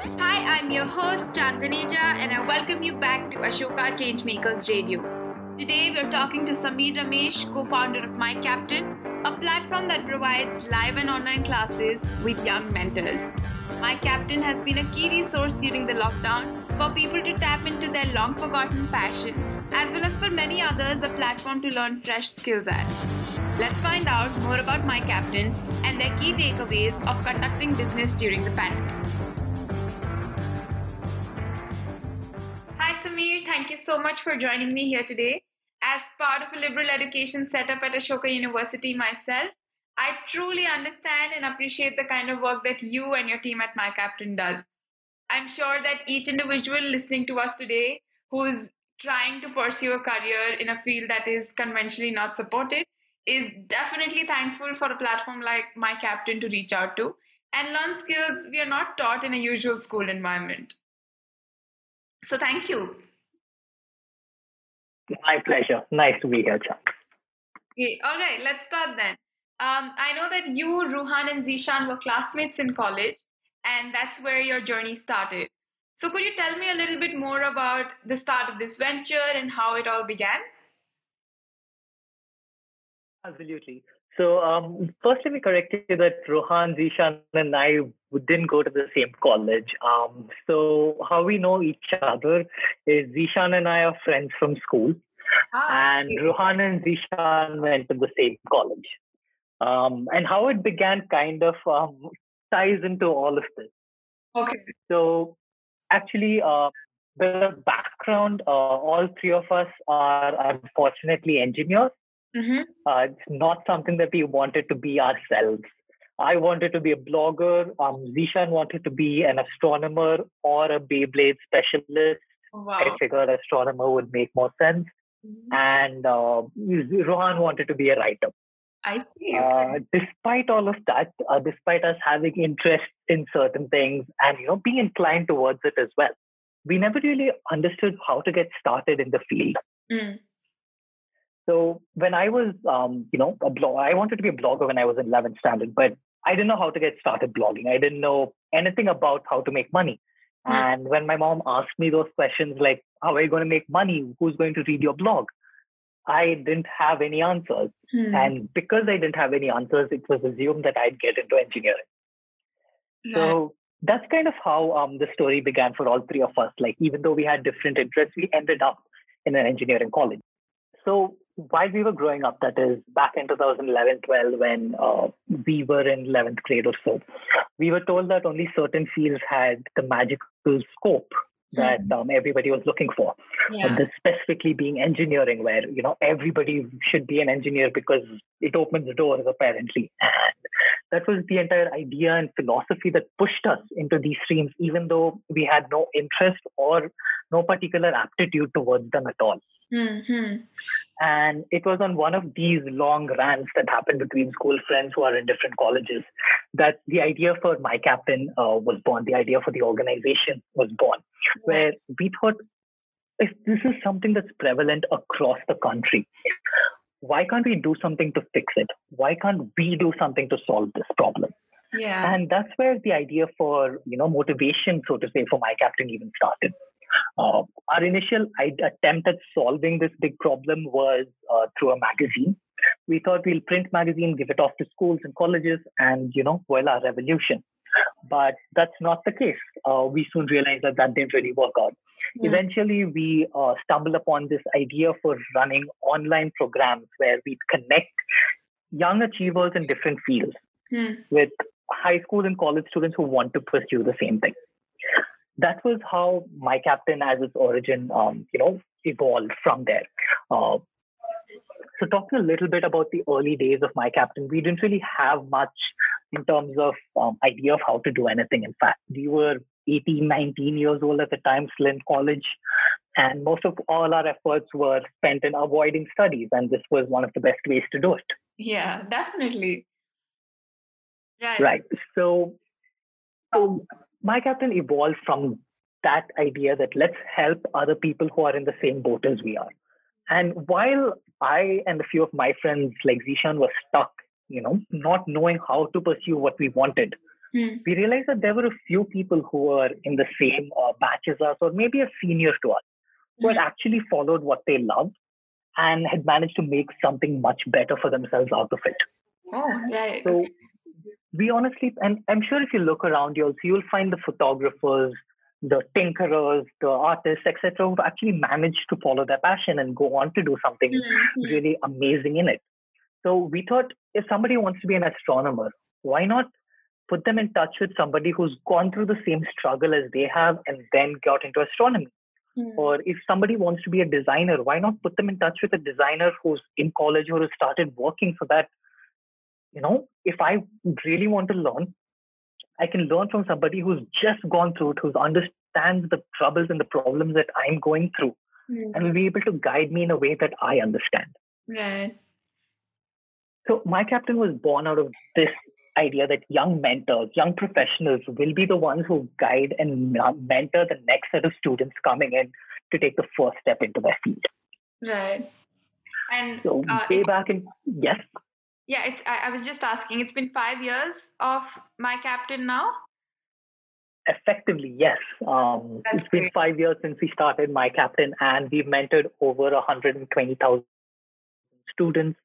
Hi, I'm your host Chandaneja, and I welcome you back to Ashoka Changemakers Radio. Today, we're talking to Sameer Ramesh, co founder of My Captain, a platform that provides live and online classes with young mentors. My Captain has been a key resource during the lockdown for people to tap into their long forgotten passion, as well as for many others, a platform to learn fresh skills at. Let's find out more about My Captain and their key takeaways of conducting business during the pandemic. Thank you so much for joining me here today. As part of a liberal education setup at Ashoka University myself, I truly understand and appreciate the kind of work that you and your team at My Captain does. I'm sure that each individual listening to us today who's trying to pursue a career in a field that is conventionally not supported is definitely thankful for a platform like My Captain to reach out to and learn skills we are not taught in a usual school environment. So, thank you. My pleasure. Nice to be here, Chuck. Okay, all right, let's start then. Um, I know that you, Rohan, and Zishan were classmates in college, and that's where your journey started. So, could you tell me a little bit more about the start of this venture and how it all began? Absolutely. So, um, first, let me correct you that Rohan, Zishan, and I didn't go to the same college. Um, so, how we know each other is Zishan and I are friends from school, ah, and. Rohan and Zishan went to the same college. Um, and how it began kind of um, ties into all of this. Okay. So actually, uh, the background, uh, all three of us are unfortunately engineers. Mm-hmm. Uh, it's not something that we wanted to be ourselves. I wanted to be a blogger. Um, Zishan wanted to be an astronomer or a Beyblade specialist. Wow. I figured astronomer would make more sense. Mm-hmm. And uh, Rohan wanted to be a writer. I see. Uh, despite all of that, uh, despite us having interest in certain things and you know being inclined towards it as well, we never really understood how to get started in the field. Mm. So when I was, um, you know, a blog, I wanted to be a blogger when I was in 11th standard, but I didn't know how to get started blogging. I didn't know anything about how to make money. Mm. And when my mom asked me those questions like, "How are you going to make money? Who's going to read your blog?" I didn't have any answers. Hmm. And because I didn't have any answers, it was assumed that I'd get into engineering. Right. So that's kind of how um, the story began for all three of us. Like, even though we had different interests, we ended up in an engineering college. So while we were growing up, that is back in 2011 12, when uh, we were in 11th grade or so, we were told that only certain fields had the magical scope that hmm. um, everybody was looking for. Yeah. this specifically being engineering, where you know everybody should be an engineer because it opens the doors apparently. And that was the entire idea and philosophy that pushed us into these streams, even though we had no interest or no particular aptitude towards them at all. Mm-hmm. And it was on one of these long rants that happened between school friends who are in different colleges that the idea for My Captain uh, was born, the idea for the organization was born, where we thought if this is something that's prevalent across the country, why can't we do something to fix it? Why can't we do something to solve this problem? Yeah. And that's where the idea for, you know, motivation, so to say, for my captain even started. Uh, our initial attempt at solving this big problem was uh, through a magazine. We thought we'll print magazine, give it off to schools and colleges, and you know, voila, revolution. But that's not the case. Uh, we soon realized that that didn't really work out. Yeah. Eventually, we uh, stumbled upon this idea for running online programs where we connect young achievers in different fields hmm. with high school and college students who want to pursue the same thing that was how my captain as its origin um, you know evolved from there. Uh, so talking a little bit about the early days of my captain we didn't really have much in terms of um, idea of how to do anything. In fact we were 18 19 years old at the time still in college and most of all our efforts were spent in avoiding studies and this was one of the best ways to do it. Yeah definitely. Right. Right. So so my captain evolved from that idea that let's help other people who are in the same boat as we are. And while I and a few of my friends like Zishan were stuck, you know, not knowing how to pursue what we wanted, hmm. we realized that there were a few people who were in the same uh, batch as us, or maybe a senior to us, who had hmm. actually followed what they loved and had managed to make something much better for themselves out of it. Oh, right. So we honestly, and I'm sure if you look around you, you'll find the photographers, the tinkerers, the artists, etc., who've actually managed to follow their passion and go on to do something mm-hmm. really amazing in it. So we thought if somebody wants to be an astronomer, why not put them in touch with somebody who's gone through the same struggle as they have and then got into astronomy? Mm-hmm. Or if somebody wants to be a designer, why not put them in touch with a designer who's in college or who started working so that, you know, if I really want to learn, I can learn from somebody who's just gone through it, who understands the troubles and the problems that I'm going through, mm-hmm. and will be able to guide me in a way that I understand. Right. So my captain was born out of this idea that young mentors, young professionals will be the ones who guide and mentor the next set of students coming in to take the first step into their field. Right. And so uh, way back in yes. Yeah, it's. I, I was just asking. It's been five years of my captain now. Effectively, yes. Um, it's great. been five years since we started my captain, and we've mentored over 120,000 students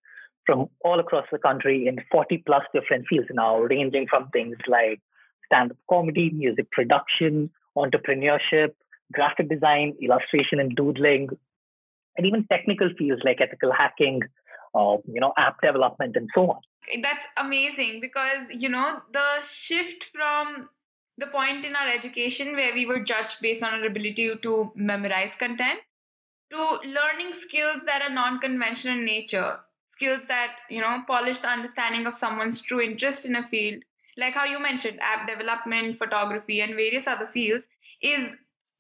from all across the country in 40 plus different fields now, ranging from things like stand up comedy, music production, entrepreneurship, graphic design, illustration and doodling, and even technical fields like ethical hacking, uh, you know, app development, and so on. That's amazing because, you know, the shift from the point in our education where we were judged based on our ability to memorize content to learning skills that are non conventional in nature skills that you know polish the understanding of someone's true interest in a field like how you mentioned app development photography and various other fields is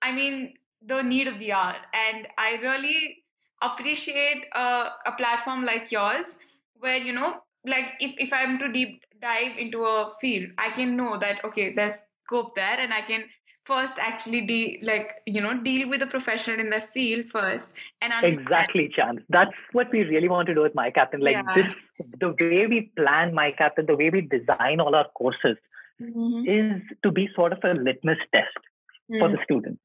i mean the need of the hour and i really appreciate a, a platform like yours where you know like if, if i'm to deep dive into a field i can know that okay there's scope there and i can first actually de- like you know deal with a professional in the field first and understand. exactly chance that's what we really want to do with my captain like yeah. this the way we plan my captain the way we design all our courses mm-hmm. is to be sort of a litmus test mm-hmm. for the mm. student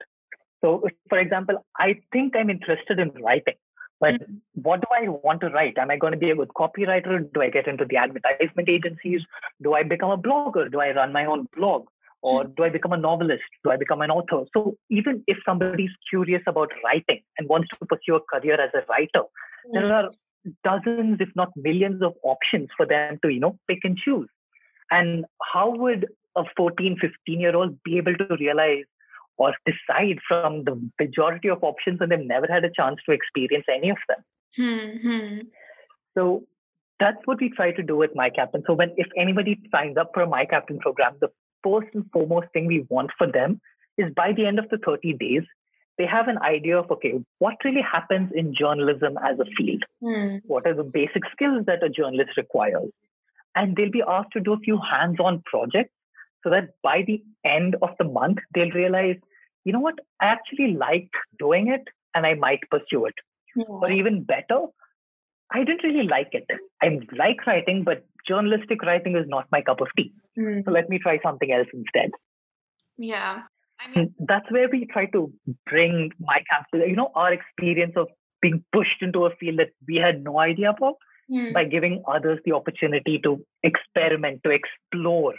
so for example i think i'm interested in writing but mm-hmm. what do I want to write? Am I going to be a good copywriter? Do I get into the advertisement agencies? Do I become a blogger? Do I run my own blog? or do I become a novelist? Do I become an author? So even if somebody is curious about writing and wants to pursue a career as a writer, mm. there are dozens, if not millions, of options for them to, you know, pick and choose. And how would a 14, 15 year old be able to realize or decide from the majority of options and they've never had a chance to experience any of them? Mm-hmm. So that's what we try to do with My Captain. So when if anybody signs up for a My Captain program, the first and foremost thing we want for them is by the end of the 30 days, they have an idea of okay, what really happens in journalism as a field? Mm. What are the basic skills that a journalist requires? And they'll be asked to do a few hands on projects so that by the end of the month, they'll realize, you know what, I actually like doing it and I might pursue it. Yeah. Or even better, I didn't really like it. I like writing, but journalistic writing is not my cup of tea. Mm. So let me try something else instead. Yeah. I mean, that's where we try to bring my captain, you know, our experience of being pushed into a field that we had no idea about mm. by giving others the opportunity to experiment, to explore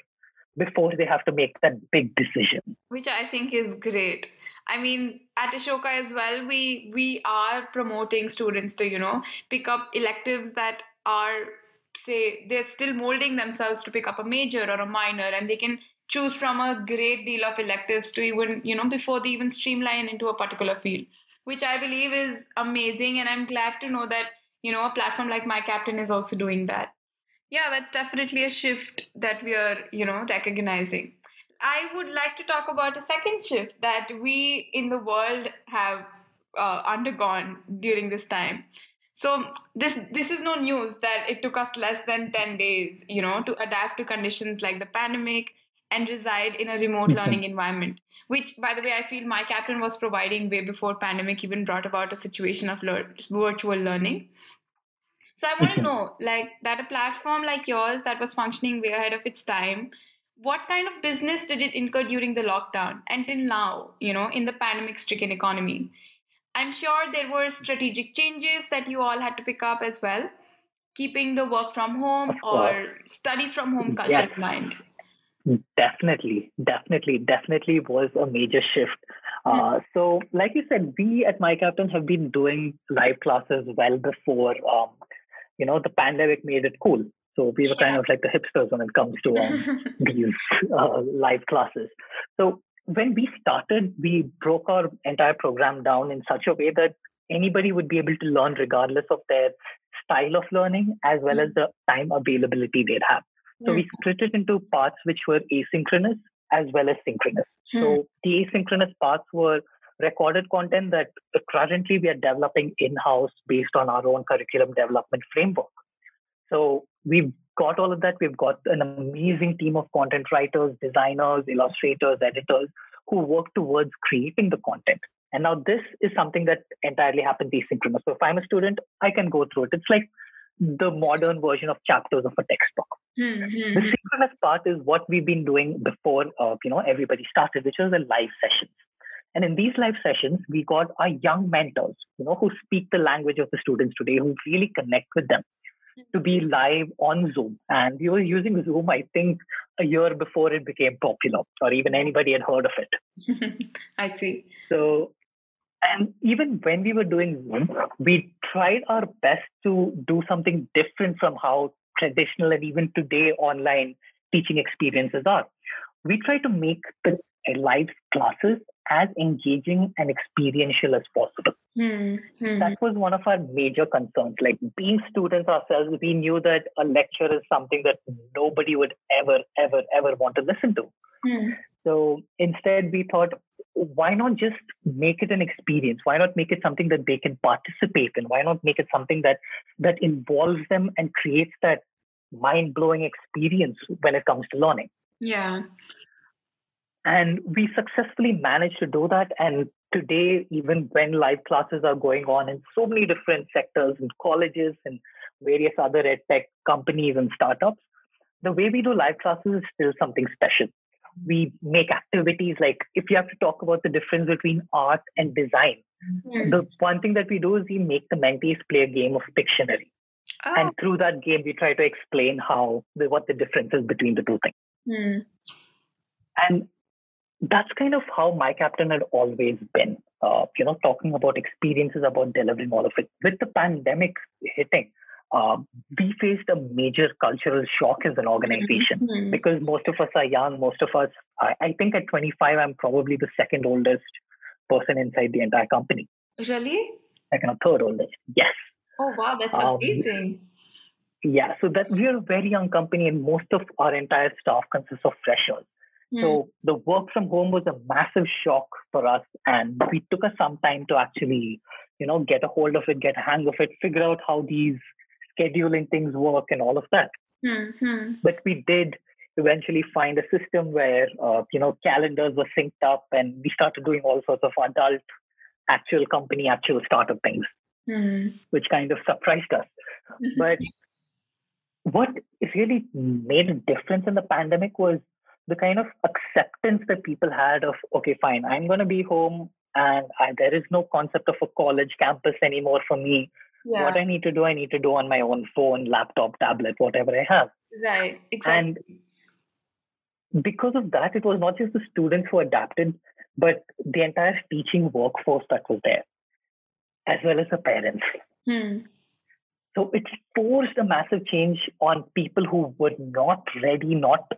before they have to make that big decision. Which I think is great. I mean, at Ashoka as well, we we are promoting students to you know pick up electives that are say they're still molding themselves to pick up a major or a minor, and they can choose from a great deal of electives to even you know before they even streamline into a particular field, which I believe is amazing, and I'm glad to know that you know a platform like My Captain is also doing that. Yeah, that's definitely a shift that we are you know recognizing. I would like to talk about a second shift that we in the world have uh, undergone during this time. So this this is no news that it took us less than 10 days, you know, to adapt to conditions like the pandemic and reside in a remote learning environment, which by the way I feel my captain was providing way before pandemic even brought about a situation of lear- virtual learning. So I want to know like that a platform like yours that was functioning way ahead of its time what kind of business did it incur during the lockdown until now, you know, in the pandemic stricken economy? I'm sure there were strategic changes that you all had to pick up as well, keeping the work from home or study from home culture yes. in mind. Definitely, definitely, definitely was a major shift. Uh, hmm. so, like you said, we at My Captain have been doing live classes well before, um, you know, the pandemic made it cool. So we were yeah. kind of like the hipsters when it comes to um, these uh, live classes. So when we started, we broke our entire program down in such a way that anybody would be able to learn regardless of their style of learning as well mm. as the time availability they'd have. So mm. we split it into parts which were asynchronous as well as synchronous. Mm. So the asynchronous parts were recorded content that currently we are developing in-house based on our own curriculum development framework. So we've got all of that. We've got an amazing team of content writers, designers, illustrators, editors who work towards creating the content. And now this is something that entirely happens asynchronous. So if I'm a student, I can go through it. It's like the modern version of chapters of a textbook. Mm-hmm. The synchronous part is what we've been doing before uh, you know everybody started, which was the live sessions. And in these live sessions, we got our young mentors, you know, who speak the language of the students today, who really connect with them to be mm-hmm. live on Zoom. And we were using Zoom, I think, a year before it became popular, or even anybody had heard of it. I see. So, and even when we were doing Zoom, we tried our best to do something different from how traditional and even today online teaching experiences are. We try to make the live classes as engaging and experiential as possible. Mm-hmm. That was one of our major concerns. Like being students ourselves, we knew that a lecture is something that nobody would ever, ever, ever want to listen to. Mm. So instead, we thought, why not just make it an experience? Why not make it something that they can participate in? Why not make it something that that involves them and creates that mind blowing experience when it comes to learning? Yeah. And we successfully managed to do that. And today, even when live classes are going on in so many different sectors and colleges and various other ed tech companies and startups, the way we do live classes is still something special. We make activities like if you have to talk about the difference between art and design, mm-hmm. the one thing that we do is we make the mentees play a game of Pictionary. Oh. And through that game, we try to explain how what the difference is between the two things. Mm. And that's kind of how my captain had always been. Uh, you know, talking about experiences, about delivering all of it. With the pandemic hitting, uh, we faced a major cultural shock as an organization mm-hmm. because most of us are young. Most of us, I, I, think at 25, I'm probably the second oldest person inside the entire company. Really? Second or third oldest. Yes. Oh wow, that's um, amazing. Yeah, so that we are a very young company, and most of our entire staff consists of freshers. Mm. So the work from home was a massive shock for us, and we took us some time to actually, you know, get a hold of it, get a hang of it, figure out how these scheduling things work, and all of that. Mm-hmm. But we did eventually find a system where, uh, you know, calendars were synced up, and we started doing all sorts of adult, actual company, actual startup things, mm. which kind of surprised us. Mm-hmm. But what really made a difference in the pandemic was the kind of acceptance that people had of okay fine i'm going to be home and I, there is no concept of a college campus anymore for me yeah. what i need to do i need to do on my own phone laptop tablet whatever i have right exactly and because of that it was not just the students who adapted but the entire teaching workforce that was there as well as the parents hmm. so it forced a massive change on people who were not ready not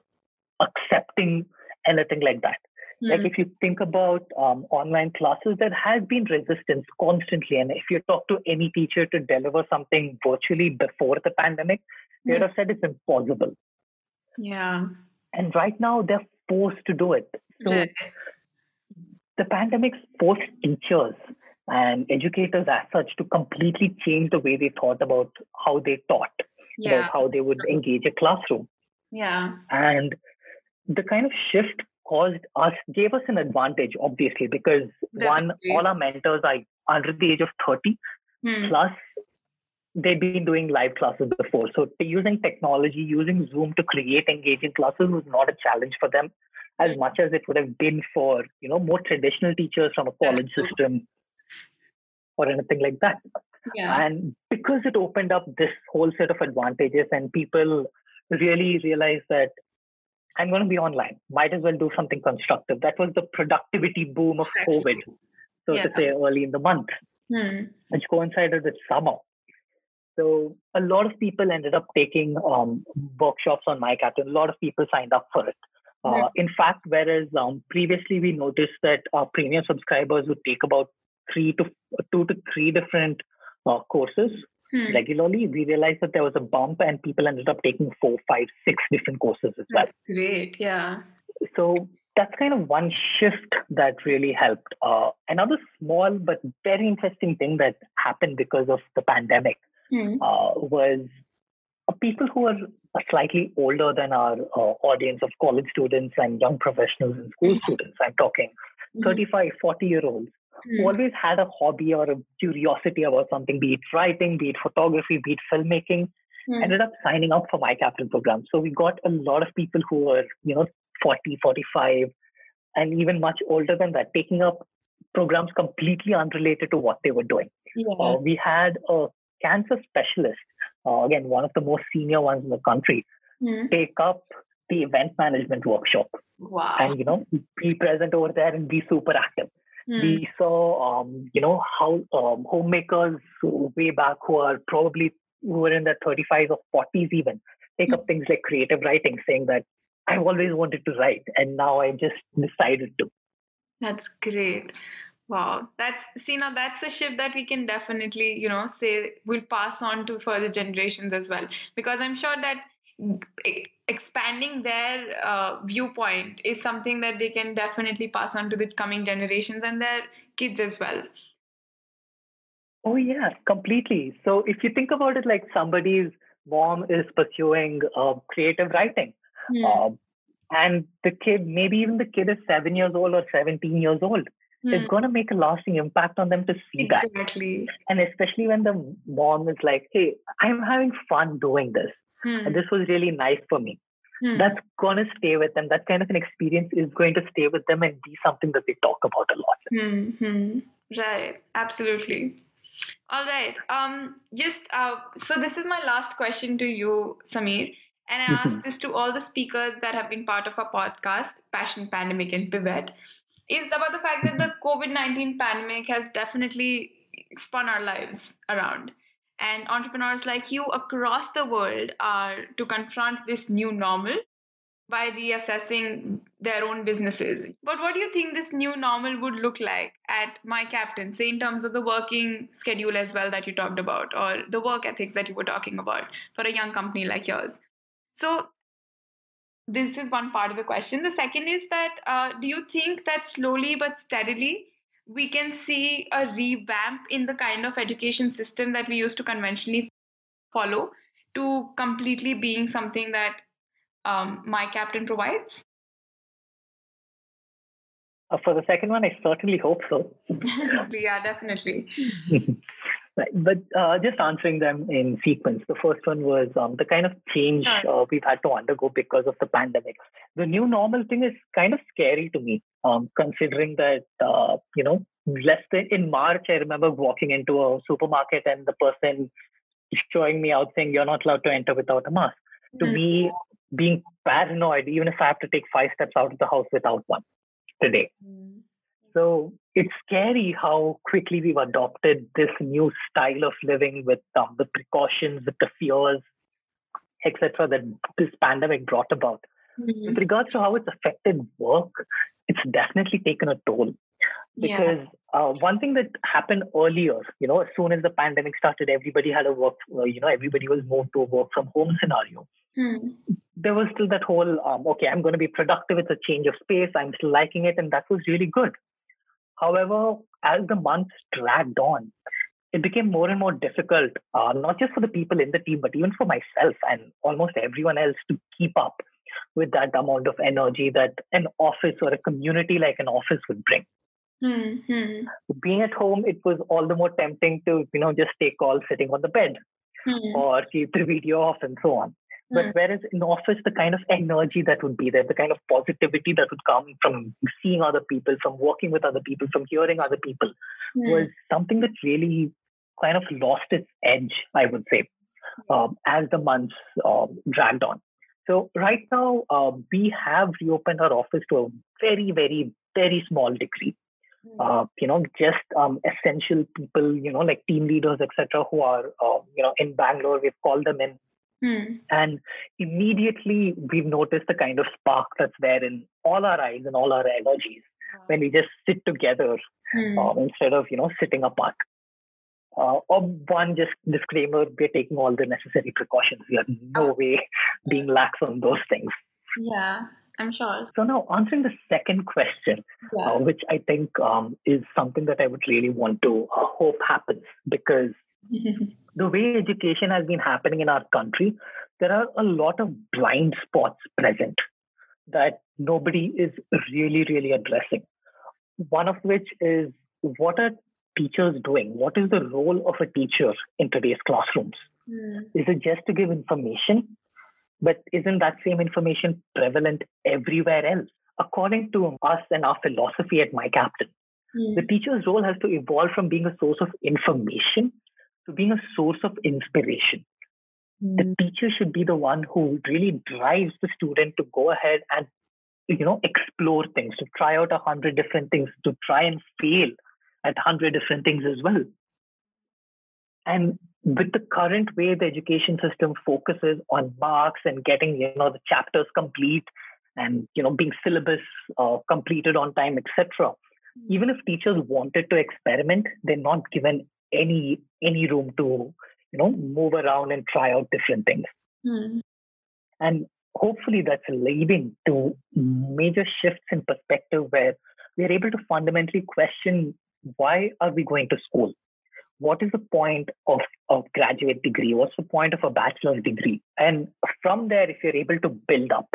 accepting anything like that. Mm. Like if you think about um, online classes, there has been resistance constantly. And if you talk to any teacher to deliver something virtually before the pandemic, they would hmm. have said it's impossible. Yeah. And right now they're forced to do it. So right. the pandemic's forced teachers and educators as such to completely change the way they thought about how they taught, yeah. about how they would engage a classroom. Yeah. And the kind of shift caused us gave us an advantage obviously because Definitely. one all our mentors are under the age of 30 hmm. plus they've been doing live classes before. So using technology, using Zoom to create engaging classes was not a challenge for them as much as it would have been for, you know, more traditional teachers from a college system or anything like that. Yeah. And because it opened up this whole set of advantages and people really realized that I'm going to be online, might as well do something constructive. That was the productivity boom of COVID, so yeah. to say, early in the month, hmm. which coincided with summer. So a lot of people ended up taking um, workshops on MyCaptain. A lot of people signed up for it. Uh, in fact, whereas um, previously we noticed that our premium subscribers would take about three to two to three different uh, courses hmm. regularly, we realized that there was a bump and people ended up taking four, five, six different courses as well. That's great. Yeah. So that's kind of one shift that really helped. Uh, another small but very interesting thing that happened because of the pandemic hmm. uh, was uh, people who are slightly older than our uh, audience of college students and young professionals and school hmm. students. I'm talking hmm. 35, 40 year olds. Who always had a hobby or a curiosity about something, be it writing, be it photography, be it filmmaking, mm. ended up signing up for MyCaptain program. So we got a lot of people who were, you know, 40, 45, and even much older than that, taking up programs completely unrelated to what they were doing. Yeah. Uh, we had a cancer specialist, uh, again, one of the most senior ones in the country, mm. take up the event management workshop. Wow. And, you know, be present over there and be super active. We saw, um, you know, how um, homemakers way back who are probably who were in their 35s or 40s even take mm. up things like creative writing, saying that I've always wanted to write and now I just decided to. That's great. Wow, that's see now that's a shift that we can definitely you know say we'll pass on to further generations as well because I'm sure that expanding their uh, viewpoint is something that they can definitely pass on to the coming generations and their kids as well. Oh, yeah, completely. So if you think about it like somebody's mom is pursuing uh, creative writing, mm. uh, and the kid, maybe even the kid is seven years old or 17 years old, mm. it's going to make a lasting impact on them to see exactly. that. And especially when the mom is like, hey, I'm having fun doing this. Hmm. And this was really nice for me. Hmm. That's going to stay with them. That kind of an experience is going to stay with them and be something that they talk about a lot. Hmm. Right. Absolutely. All right. Um, just uh, so this is my last question to you, Sameer. And I ask this to all the speakers that have been part of our podcast, Passion, Pandemic, and Pivot, is about the fact that the COVID 19 pandemic has definitely spun our lives around and entrepreneurs like you across the world are to confront this new normal by reassessing their own businesses. But what do you think this new normal would look like at MyCaptain, say in terms of the working schedule as well that you talked about, or the work ethics that you were talking about for a young company like yours? So, this is one part of the question. The second is that uh, do you think that slowly but steadily we can see a revamp in the kind of education system that we used to conventionally follow to completely being something that um, MyCaptain provides? Uh, for the second one, I certainly hope so. yeah, definitely. right. But uh, just answering them in sequence. The first one was um, the kind of change uh, we've had to undergo because of the pandemic. The new normal thing is kind of scary to me um, considering that uh, you know less than in March, I remember walking into a supermarket and the person showing me out saying you're not allowed to enter without a mask. Mm-hmm. To me, being paranoid, even if I have to take five steps out of the house without one today. Mm-hmm. So it's scary how quickly we've adopted this new style of living with um, the precautions, with the fears, etc., that this pandemic brought about. Mm-hmm. With regards to how it's affected work, it's definitely taken a toll because yeah. uh, one thing that happened earlier you know as soon as the pandemic started everybody had a work uh, you know everybody was moved to a work from home scenario hmm. there was still that whole um, okay i'm going to be productive it's a change of space i'm still liking it and that was really good however as the months dragged on it became more and more difficult uh, not just for the people in the team but even for myself and almost everyone else to keep up with that amount of energy that an office or a community like an office would bring. Mm-hmm. Being at home, it was all the more tempting to, you know, just take calls sitting on the bed. mm. or keep the video off and so on. But mm. whereas in office, the kind of energy that would be there, the kind of positivity that would come from seeing other people, from working with other people, from hearing other people, mm. was something that really kind of lost its edge, I would say, um, as the months um, dragged on. So right now, uh, we have reopened our office to a very, very, very small degree. Hmm. Uh, you know, just um, essential people, you know, like team leaders, etc., who are, uh, you know, in Bangalore. We've called them in Hmm. And immediately we've noticed the kind of spark that's there in all our eyes and all our energies wow. when we just sit together hmm. uh, instead of, you know, sitting apart. Uh, or one just disclaimer, we're taking all the necessary precautions. We are no oh. way being lax on those things. Yeah, I'm sure. So now answering the second question, yeah. uh, which I think um, is something that I would really want to uh, hope happens because the way education has been happening in our country, there are a lot of blind spots present that nobody is really, really addressing. One of which is what are teachers doing? What is the role of a teacher in today's classrooms? Mm. Is it just to give information? But isn't that same information prevalent everywhere else? According to us and our philosophy at My Captain, mm. the teacher's role has to evolve from being a source of information to being a source of inspiration. Mm. The teacher should be the one who really drives the student to go ahead and you know explore things, to try out a hundred different things, to try and fail at hundred different things as well. And with the current way the education system focuses on marks and getting you know the chapters complete and you know being syllabus uh, completed on time etc hmm. even if teachers wanted to experiment they're not given any any room to you know move around and try out different things mm. and hopefully that's leading to major shifts in perspective where we're able to fundamentally question why are we going to school what is the point of a graduate degree what's the point of a bachelor's degree and from there if you're able to build up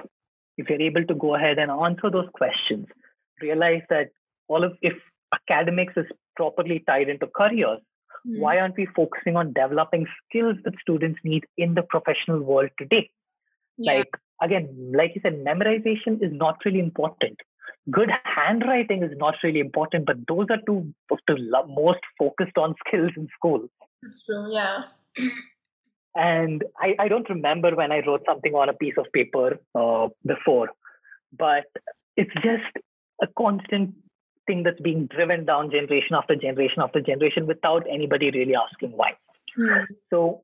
if you're able to go ahead and answer those questions realize that all of if academics is properly tied into careers Mm. Why aren't we focusing on developing skills that students need in the professional world today? Yeah. Like, again, like you said, memorization is not really important. Good handwriting is not really important, but those are two of the most focused on skills in school. That's true, yeah. and I, I don't remember when I wrote something on a piece of paper uh, before, but it's just a constant thing that's being driven down generation after generation after generation without anybody really asking why. Mm. So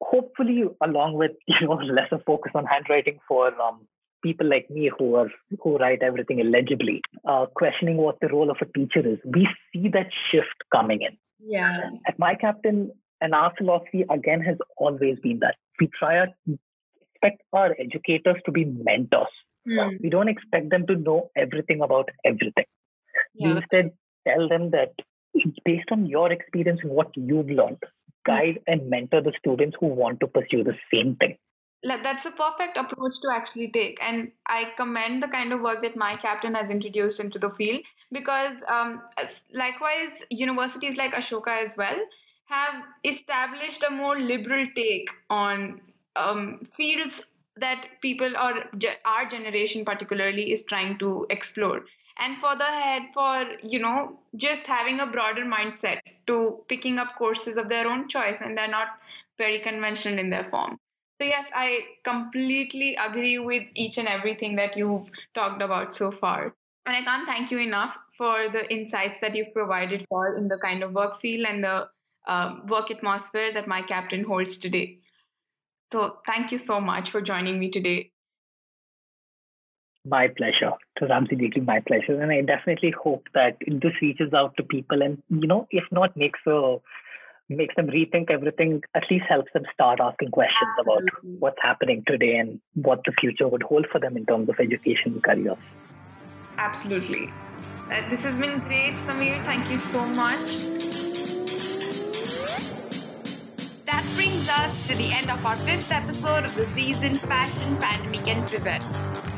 hopefully, along with you know lesser focus on handwriting for um, people like me who are who write everything illegibly, uh, questioning what the role of a teacher is, we see that shift coming in. Yeah. At my captain, and our philosophy again has always been that we try to expect our educators to be mentors. Mm. We don't expect them to know everything about everything. Yeah. We instead tell them that based on your experience and what you've learned, guide and mentor the students who want to pursue the same thing. That's a perfect approach to actually take. And I commend the kind of work that my captain has introduced into the field because, um, likewise, universities like Ashoka as well have established a more liberal take on um, fields that people or our generation particularly is trying to explore and further ahead for you know just having a broader mindset to picking up courses of their own choice and they're not very conventional in their form so yes i completely agree with each and everything that you've talked about so far and i can't thank you enough for the insights that you've provided for in the kind of work field and the uh, work atmosphere that my captain holds today so thank you so much for joining me today my pleasure. It was absolutely my pleasure. And I definitely hope that this reaches out to people and, you know, if not makes a makes them rethink everything, at least helps them start asking questions Absolutely. about what's happening today and what the future would hold for them in terms of education and career. Absolutely. Uh, this has been great, Sameer. Thank you so much. That brings us to the end of our fifth episode of the season Passion, Pandemic, and Pivot.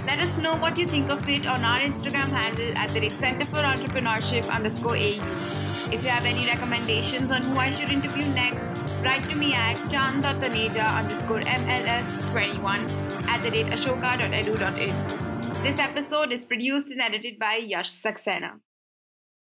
Let us know what you think of it on our Instagram handle at the Center for Entrepreneurship underscore AU. If you have any recommendations on who I should interview next, Write to me at chan.taneja underscore MLS21 at the rate ashoka.edu.in. This episode is produced and edited by Yash Saxena.